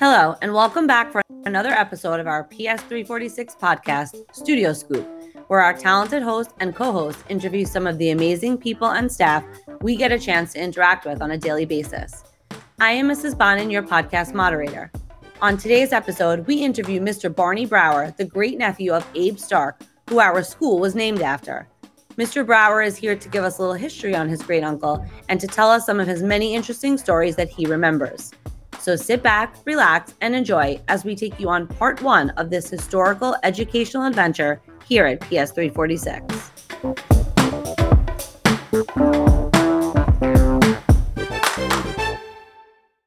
Hello, and welcome back for another episode of our PS346 podcast, Studio Scoop, where our talented host and co host interview some of the amazing people and staff we get a chance to interact with on a daily basis. I am Mrs. Bonin, your podcast moderator. On today's episode, we interview Mr. Barney Brawer, the great nephew of Abe Stark, who our school was named after. Mr. Brawer is here to give us a little history on his great uncle and to tell us some of his many interesting stories that he remembers. So sit back, relax, and enjoy as we take you on part one of this historical educational adventure here at PS346.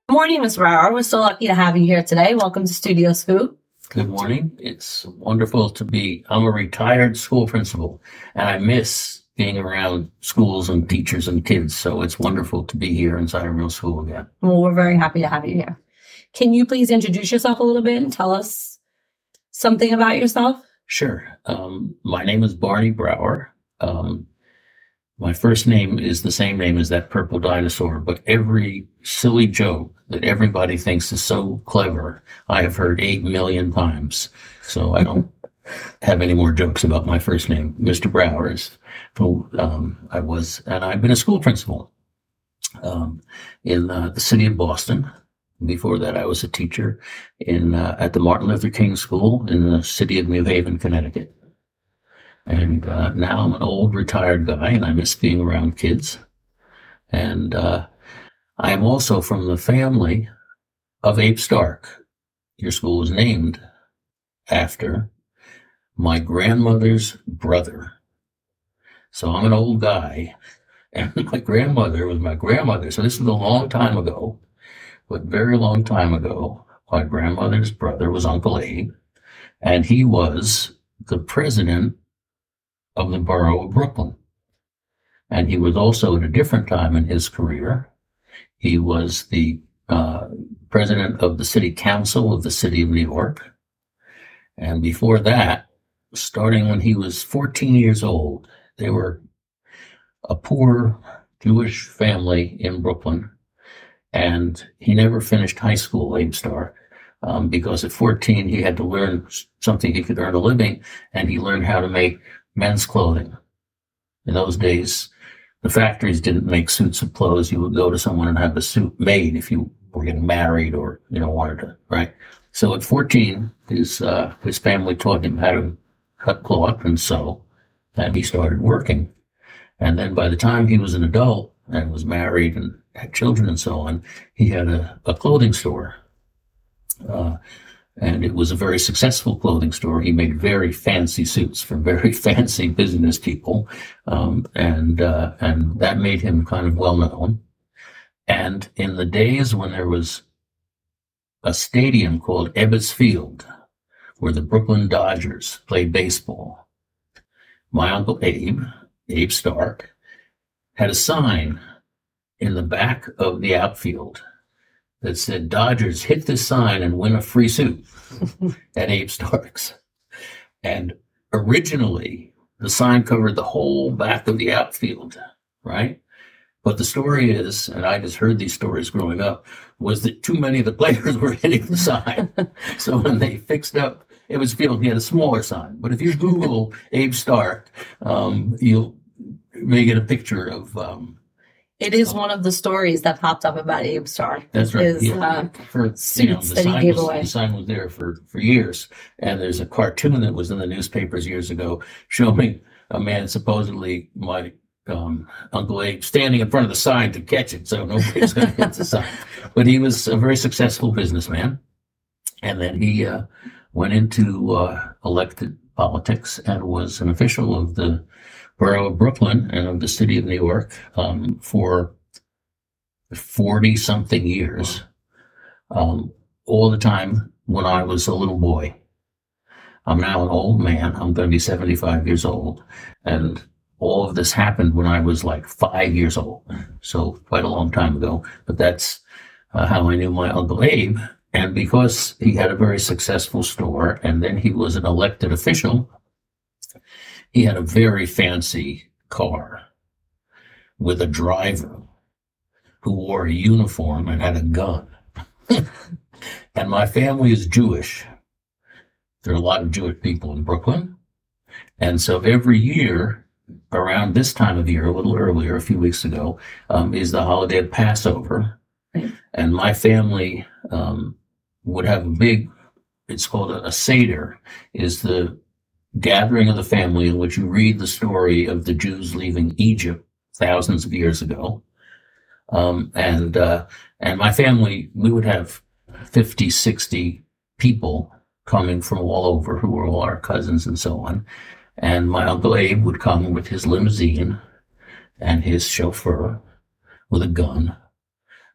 Good morning, Ms. Brawer. We're so lucky to have you here today. Welcome to Studio Scoop. Good morning. It's wonderful to be. I'm a retired school principal and I miss being around schools and teachers and kids. So it's wonderful to be here inside a real school again. Well, we're very happy to have you here. Can you please introduce yourself a little bit and tell us something about yourself? Sure. Um, my name is Barney Brawer. Um, my first name is the same name as that purple dinosaur, but every silly joke that everybody thinks is so clever, I have heard eight million times. So I don't have any more jokes about my first name. Mr. Brawers. who um, I was, and I've been a school principal um, in uh, the city of Boston. Before that, I was a teacher in uh, at the Martin Luther King School in the city of New Haven, Connecticut. And uh, now I'm an old retired guy, and I miss being around kids. And uh, I am also from the family of Abe Stark. Your school was named after my grandmother's brother. So I'm an old guy, and my grandmother was my grandmother. So this is a long time ago, but very long time ago. My grandmother's brother was Uncle Abe, and he was the president of the borough of Brooklyn. And he was also at a different time in his career. He was the uh, president of the city council of the city of New York. And before that, starting when he was 14 years old, they were a poor Jewish family in Brooklyn. And he never finished high school, Abe Stark, um, because at 14 he had to learn something he could earn a living, and he learned how to make men's clothing. In those days, the factories didn't make suits of clothes. You would go to someone and have a suit made if you were getting married or you know wanted to, right? So at 14, his uh, his family taught him how to cut cloth and sew, and he started working. And then by the time he was an adult and was married and had children and so on, he had a, a clothing store. Uh, and it was a very successful clothing store. He made very fancy suits for very fancy business people, um, and uh, and that made him kind of well known. And in the days when there was a stadium called Ebbets Field, where the Brooklyn Dodgers played baseball, my uncle Abe, Abe Stark, had a sign in the back of the outfield that said Dodgers hit this sign and win a free suit at Abe Stark's. And originally, the sign covered the whole back of the outfield, right? But the story is, and I just heard these stories growing up, was that too many of the players were hitting the sign. so when they fixed up Ebbets Field, he had a smaller sign. But if you Google Abe Stark, um, you'll may get a picture of um, it is one of the stories that popped up about Abe Stark. That's right. His, Yeah. uh, for you suits know, the that he sign gave was, away. The sign was there for for years, and there's a cartoon that was in the newspapers years ago showing a man supposedly my um, Uncle Abe standing in front of the sign to catch it, so nobody's going to hit the sign. But he was a very successful businessman, and then he uh, went into uh, elected politics and was an official of the borough of Brooklyn and of the city of New York um, for 40 something years, um, all the time when I was a little boy. I'm now an old man. I'm going to be 75 years old. And all of this happened when I was like five years old. So quite a long time ago. But that's uh, how I knew my Uncle Abe. And because he had a very successful store and then he was an elected official, he had a very fancy car with a driver who wore a uniform and had a gun. and and my family is Jewish. There are a lot of Jewish people in Brooklyn. And so every year, around this time of year, a little earlier, a few weeks ago, um, is the holiday of Passover. Right. And my family um, would have a big, it's called a, a Seder, is the gathering of the family in which you read the story of the Jews leaving Egypt thousands of years ago. Um, and, uh, and my family, we would have 50, 60 people coming from all over who were all our cousins and so on. And my Uncle Abe would come with his limousine and his chauffeur with a gun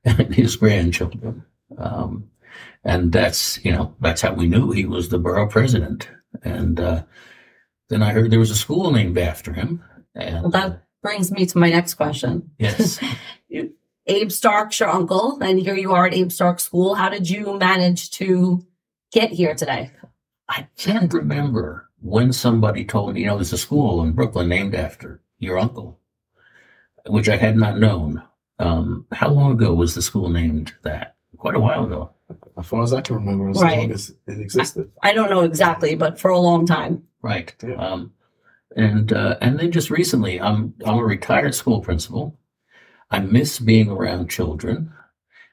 and his grandchildren. Um, and that's, you know, that's how we knew he was the borough president. And uh, then I heard there was a school named after him. And Well, that brings me to my next question. yes, Abe Stark's your uncle, and here you are at Abe Stark School. How did you manage to get here today? I can't remember when somebody told me, you know, there's a school in Brooklyn named after your uncle, which I had not known. Um, how long ago was the school named that? Quite a while ago. As far as I can remember, as Right. long as it existed. I don't know exactly, but for a long time. Right. Yeah. Um, and uh, and then just recently, I'm I'm a retired school principal. I miss being around children.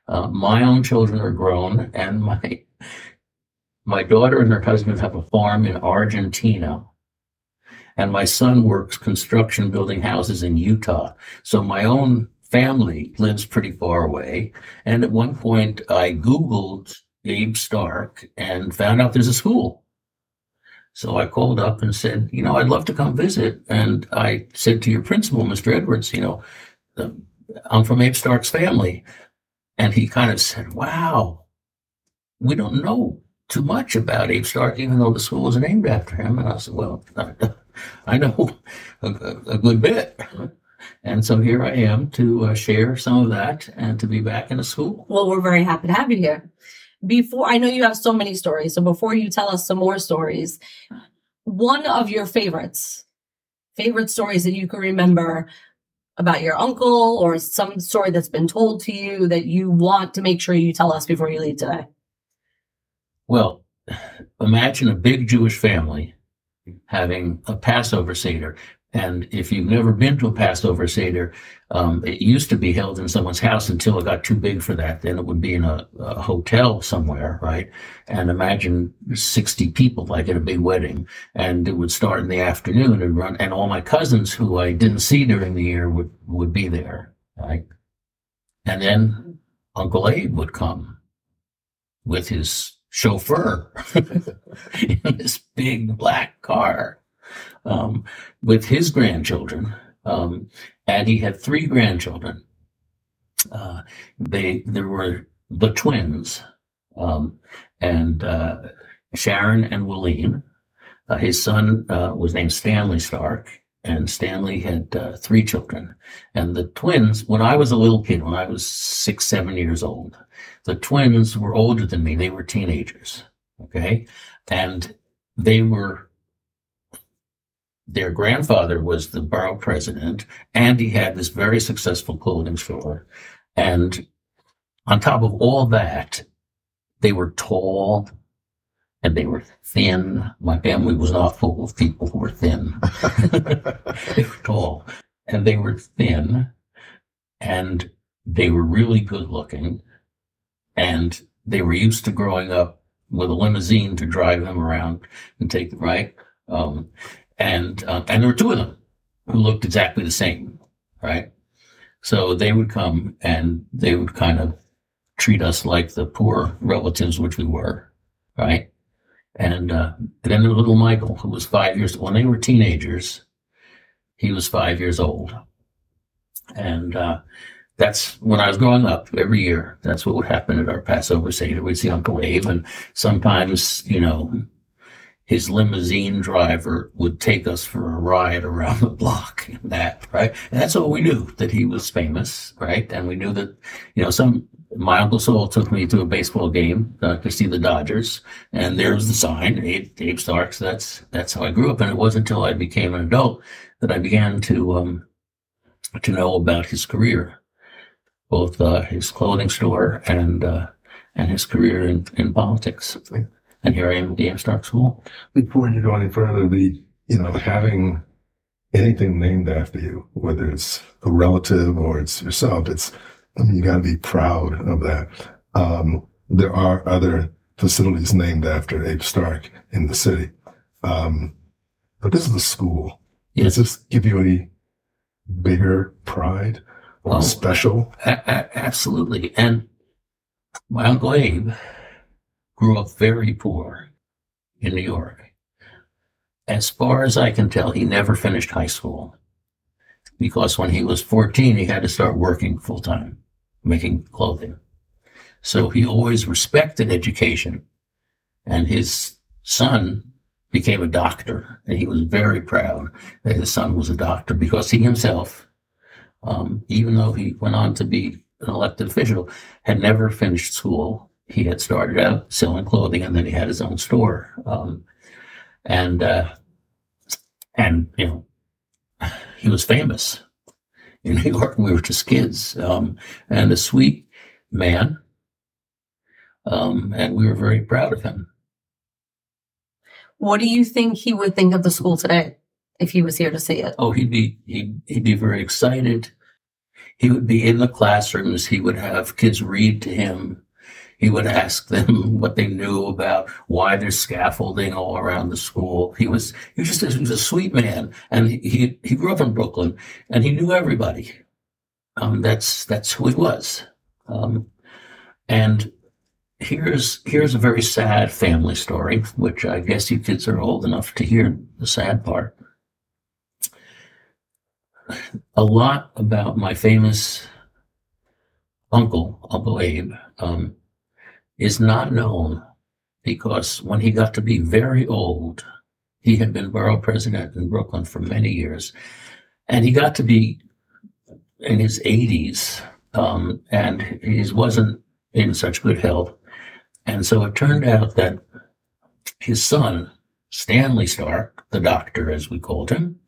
Uh, my own children are grown, and my my daughter and her husband have a farm in Argentina, and my son works construction, building houses in Utah. So my own family lives pretty far away. And at one point, I Googled Abe Stark and found out there's a school. So I called up and said, you know, I'd love to come visit. And I said to your principal, Mr. Edwards, you know, um, I'm from Abe Stark's family. And he kind of said, wow, we don't know too much about Abe Stark, even though the school was named after him. And I said, well, I know a, a- good bit. And so here I am to uh, share some of that and to be back in a school. Well, we're very happy to have you here. Before I know you have so many stories, so before you tell us some more stories, one of your favorites, favorite stories that you can remember about your uncle or some story that's been told to you that you want to make sure you tell us before you leave today. Well, imagine a big Jewish family having a Passover Seder. And if you've never been to a Passover Seder, um, it used to be held in someone's house until it got too big for that. Then it would be in a, a hotel somewhere, right? And imagine 60 people, like at a big wedding. And it would start in the afternoon and run, and all my cousins who I didn't see during the year would, would be there, right? And then Uncle Abe would come with his chauffeur in this big black car um, with his grandchildren. Um, and he had three grandchildren. Uh, they there were the twins, um, and uh, Sharon and Willeen. Uh, his son uh, was named Stanley Stark, and Stanley had uh, three children. And the twins, when I was a little kid, when I was six, seven years old, the twins were older than me. They were teenagers. Okay. And they were, their grandfather was the borough president and he had this very successful clothing store. And on top of all that, they were tall and they were thin. My family was not full of people who were thin. they were tall and they were thin and they were really good looking and they were used to growing up with a limousine to drive them around and take them right. Um, and uh, and there were two of them who looked exactly the same, right? So they would come and they would kind of treat us like the poor relatives, which we were, right? And uh, then little Michael, who was five years old when they were teenagers. He was five years old, and uh, that's when I was growing up. Every year, that's what would happen at our Passover Seder. We'd see Uncle Abe, and sometimes, you know, his limousine driver would take us for a ride around the block and that, right? And that's all we knew that he was famous, right? And we knew that, you know, some, my Uncle Saul took me to a baseball game uh, to see the Dodgers and there was the sign, Abe, Abe Starks. That's, that's how I grew up. And it wasn't until I became an adult that I began to, um, to know about his career, both, uh, his clothing store and, uh, and his career in, in politics. And here I am at the Abe Starks School. Before you go any further, the you know having anything named after you, whether it's a relative or it's yourself, it's you got to be proud of that. Um, there are other facilities named after Abe Stark in the city, um, but this is a school. Yes. Does this give you any bigger pride or Oh. special? A- a- absolutely. And my uncle Abe grew up very poor in New York. As far as I can tell, he never finished high school because when he was 14, he had to start working full time, making clothing. So he always respected education. And his son became a doctor, and he was very proud that his son was a doctor because he himself um, even though he went on to be an elected official, had never finished school. He had started out selling clothing, and then he had his own store. Um, and uh, and you know, he was famous in New York. We were just kids, um, and a sweet man. Um, and we were very proud of him. What do you think he would think of the school today if he was here to see it? Oh, he'd be he'd he'd be very excited. He would be in the classrooms. He would have kids read to him. He would ask them what they knew about why there's scaffolding all around the school. He was he was just a, he was a sweet man, and he he, he grew up in Brooklyn, and he knew everybody. Um, that's that's who he was. Um, and here's here's a very sad family story, which I guess you kids are old enough to hear the sad part a lot about my famous uncle, Uncle Abe, um, is not known because when he got to be very old, he had been borough president in Brooklyn for many years, and he got to be in his 80s, um, and he wasn't in such good health. And so it turned out that his son, Stanley Stark, the doctor, as we called him,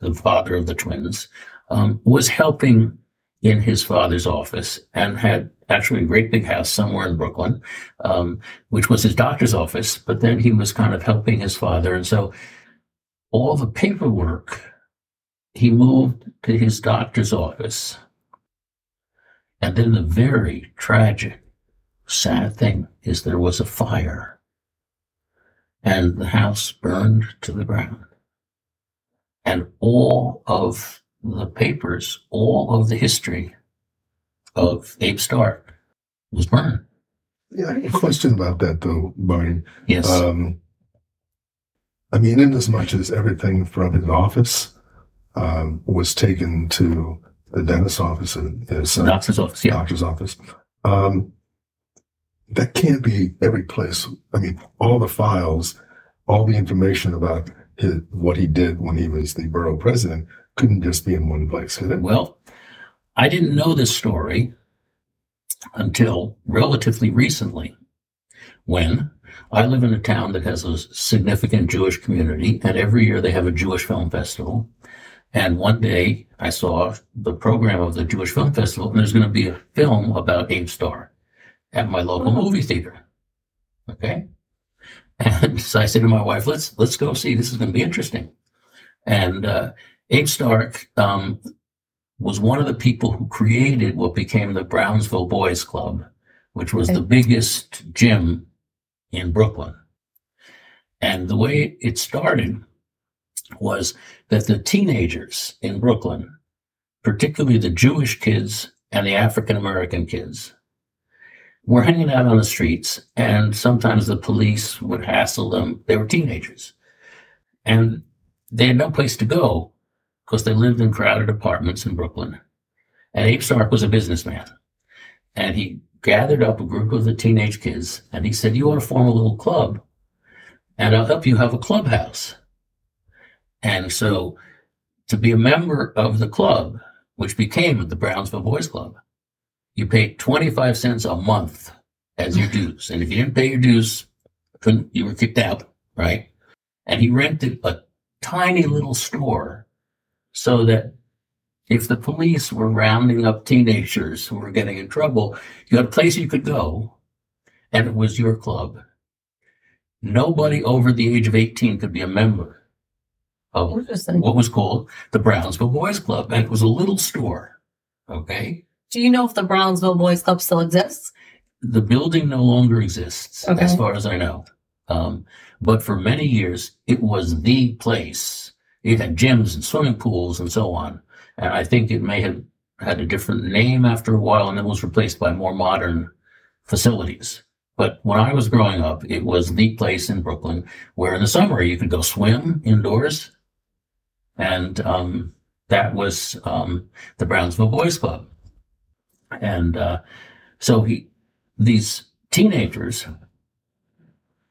the father of the twins, um, was helping in his father's office and had actually a great big house somewhere in Brooklyn, um, which was his doctor's office. But then he was kind of helping his father. And so all the paperwork he moved to his doctor's office. And then the very tragic, sad thing is there was a fire and the house burned to the ground and all of the papers, all of the history of Abe Stark was burned. Yeah, I have a question about that though, Barney. Yes. Um, I mean, in as much as everything from his office um, was taken to the dentist's office and his uh, doctor's office. Yeah. doctor's office, um, that can't be every place. I mean, all the files, all the information about his, what he did when he was the borough president couldn't just be in one place, could it? Well, I didn't know this story until relatively recently when I live in a town that has a significant Jewish community, and every year they have a Jewish film festival. And one day I saw the program of the Jewish Film Festival, and there's going to be a film about Abe Stark at my local movie theater. Okay. And so I said to my wife, let's, let's go see. This is going to be interesting. And, uh, Abe Stark, um, was one of the people who created what became the Brownsville Boys Club, which was the biggest gym in Brooklyn. And the way it started was that the teenagers in Brooklyn, particularly the Jewish kids and the African American kids, were hanging out on the streets, and sometimes the police would hassle them. They were teenagers. And they had no place to go because they lived in crowded apartments in Brooklyn. And Abe Stark was a businessman. And he gathered up a group of the teenage kids and he said, You want to form a little club and uh, I'll help you have a clubhouse. And so to be a member of the club, which became the Brownsville Boys Club, you paid 25 cents a month as your dues. And if you didn't pay your dues, you were kicked out, right? And he rented a tiny little store so that if the police were rounding up teenagers who were getting in trouble, you had a place you could go and it was your club. Nobody over the age of 18 could be a member of what was called the Brownsville Boys Club, and it was a little store. Okay. Do you know if the Brownsville Boys Club still exists? The building no longer exists, Okay. as far as I know. Um, but for many years, it was the place. It had gyms and swimming pools and so on. And I think it may have had a different name after a while and then was replaced by more modern facilities. But when I was growing up, it was the place in Brooklyn where in the summer you could go swim indoors. And um, that was um, the Brownsville Boys Club. And uh, so he, these teenagers,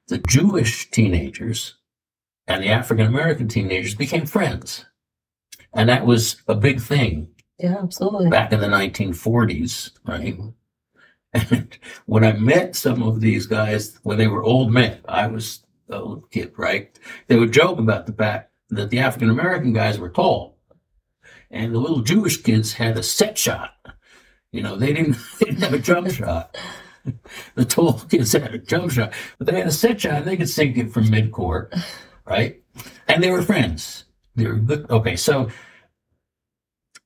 the Jewish teenagers and the African American teenagers became friends. And that was a big thing Yeah, absolutely. back in the 1940s, right? And when I met some of these guys when they were old men, I was a little kid, right? They would joke about the fact that the African American guys were tall, and the little Jewish kids had a set shot. You know, they didn't, they didn't have a jump shot. The tall kids had a jump shot, but they had a set shot and they could sink it from mid court, right? And they were friends. They were good. Okay, so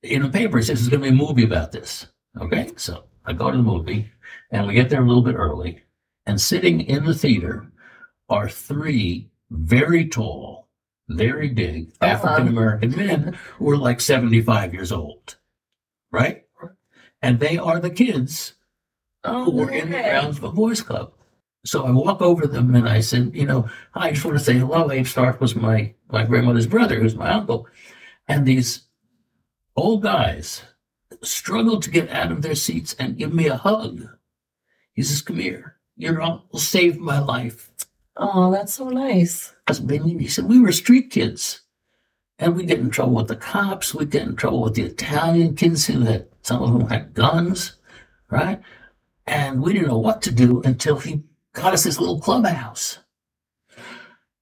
in the papers, this is going to be a movie about this. Okay, so I go to the movie, and we get there a little bit early, and sitting in the theater are three very tall, very big Uh-huh. African American men who are like 75 years old, right? And they are the kids Oh, who were in the Brownsville Boys Club. So I walk over to them and I said, you know, hi, I just want to say hello. Abe Stark was my, my grandmother's brother, who's my uncle. And these old guys struggled to get out of their seats and give me a hug. He says, come here. Your uncle saved my life. Oh, that's so nice. He said, we were street kids. And we get in trouble with the cops. We get in trouble with the Italian kids who had, some of them had guns, right? And we didn't know what to do until he got us this little clubhouse.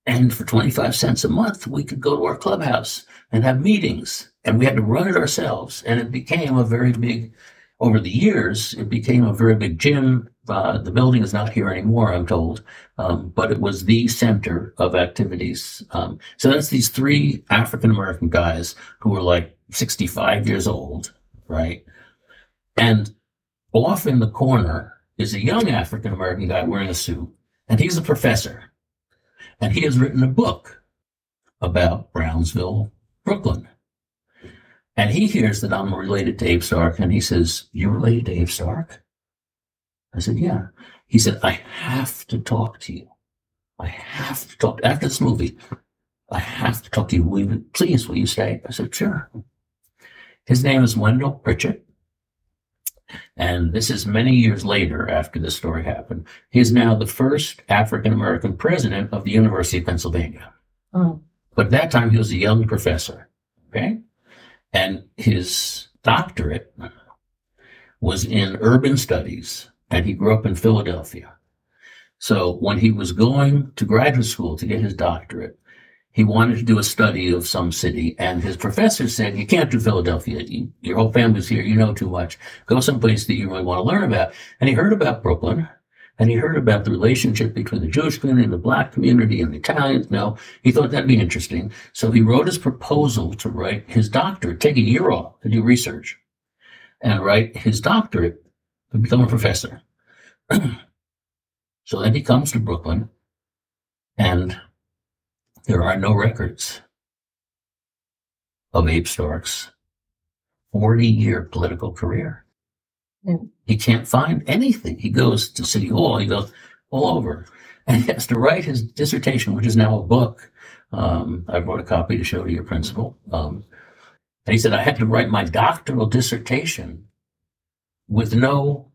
And for 25 cents a month, we could go to our clubhouse and have meetings. And we had to run it ourselves. And it became a very big, over the years, it became a very big gym. Uh, the building is not here anymore, I'm told. Um, but it was the center of activities. Um, so that's these three African American guys who were like 65 years old, right? And off in the corner is a young African American guy wearing a suit, and he's a professor. And he has written a book about Brownsville, Brooklyn. And he hears that I'm related to Abe Stark, and he says, You related to Abe Stark? I said, Yeah. He said, I have to talk to you. I have to talk after this movie. I have to talk to you. Will you, please, will you stay? I said, Sure. His name is Wendell Pritchett. And this is many years later after this story happened. He is now the first African American president of the University of Pennsylvania. Oh, But at that time, he was a young professor. Okay. And his doctorate was in urban studies, and he grew up in Philadelphia. So when he was going to graduate school to get his doctorate, he wanted to do a study of some city, and his professor said, You can't do Philadelphia. You, your whole family's here. You know too much. Go someplace that you really want to learn about. And he heard about Brooklyn, and he heard about the relationship between the Jewish community and the black community and the Italians. No, he thought that'd be interesting. So he wrote his proposal to write his doctorate, take a year off to do research, and write his doctorate to become a professor. so then he comes to Brooklyn, and there are no records of Abe Stark's 40 year political career. Hmm. He can't find anything. He goes to City Hall, he goes all over, and he has to write his dissertation, which is now a book. Um, I brought a copy to show to your principal. Um, and he said, I had to write my doctoral dissertation with no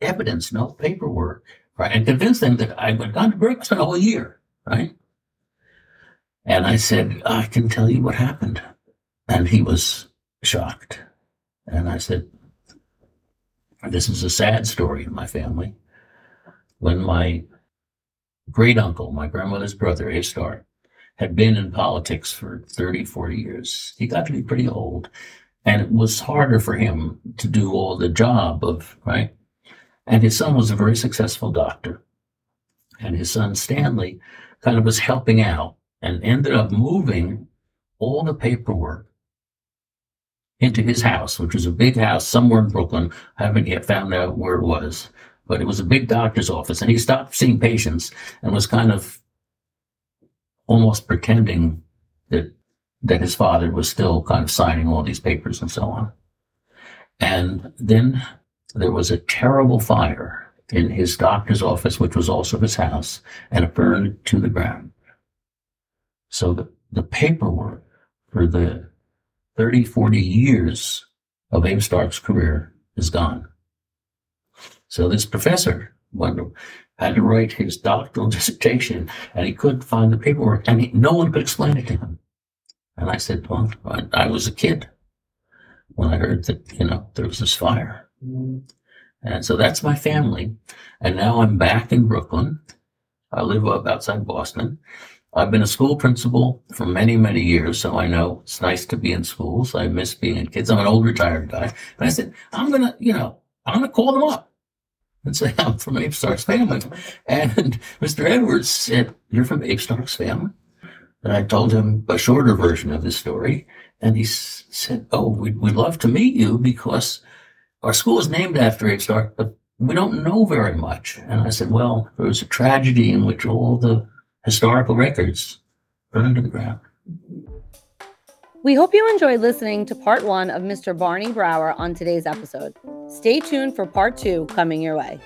evidence, no paperwork, right? And convince them that I had gone to Berkeley spent a whole year, right? And I said, I can tell you what happened. And he was shocked. And I said, This is a sad story in my family. When my great uncle, my grandmother's brother, A Stark, had been in politics for 30, 40 years, he got to be pretty old. And it was harder for him to do all the job of, right? And his son was a very successful doctor. And his son Stanley kind of was helping out and ended up moving all the paperwork into his house, which was a big house somewhere in Brooklyn. I haven't yet found out where it was, but it was a big doctor's office. And he stopped seeing patients and was kind of almost pretending that that his father was still kind of signing all these papers and so on. And then there was a terrible fire in his doctor's office, which was also his house, and it burned to the ground. So the, the paperwork for the 30, 40 years of Abe Stark's career is gone. So this professor had to write his doctoral dissertation and he couldn't find the paperwork and he, no one could explain it to him. And I said, well, I, I was a kid when I heard that, you know, there was this fire. And so that's my family. And now I'm back in Brooklyn. I live up outside Boston. I've been a school principal for many, many years, so I know it's nice to be in schools. I miss being in kids. I'm an old retired guy. And I said, I'm going to, you know, I'm going to call them up and say, I'm from Abe Stark's family. And Mr. Edwards said, You're from Abe Stark's family? And I told him a shorter version of the story. And he s- said, Oh, we'd, we'd love to meet you because our school is named after Abe Stark, but we don't know very much. And I said, Well, there was a tragedy in which all the historical records burned to the ground. We hope you enjoyed listening to part one of Mr. Barney Brawer on today's episode. Stay tuned for part two coming your way.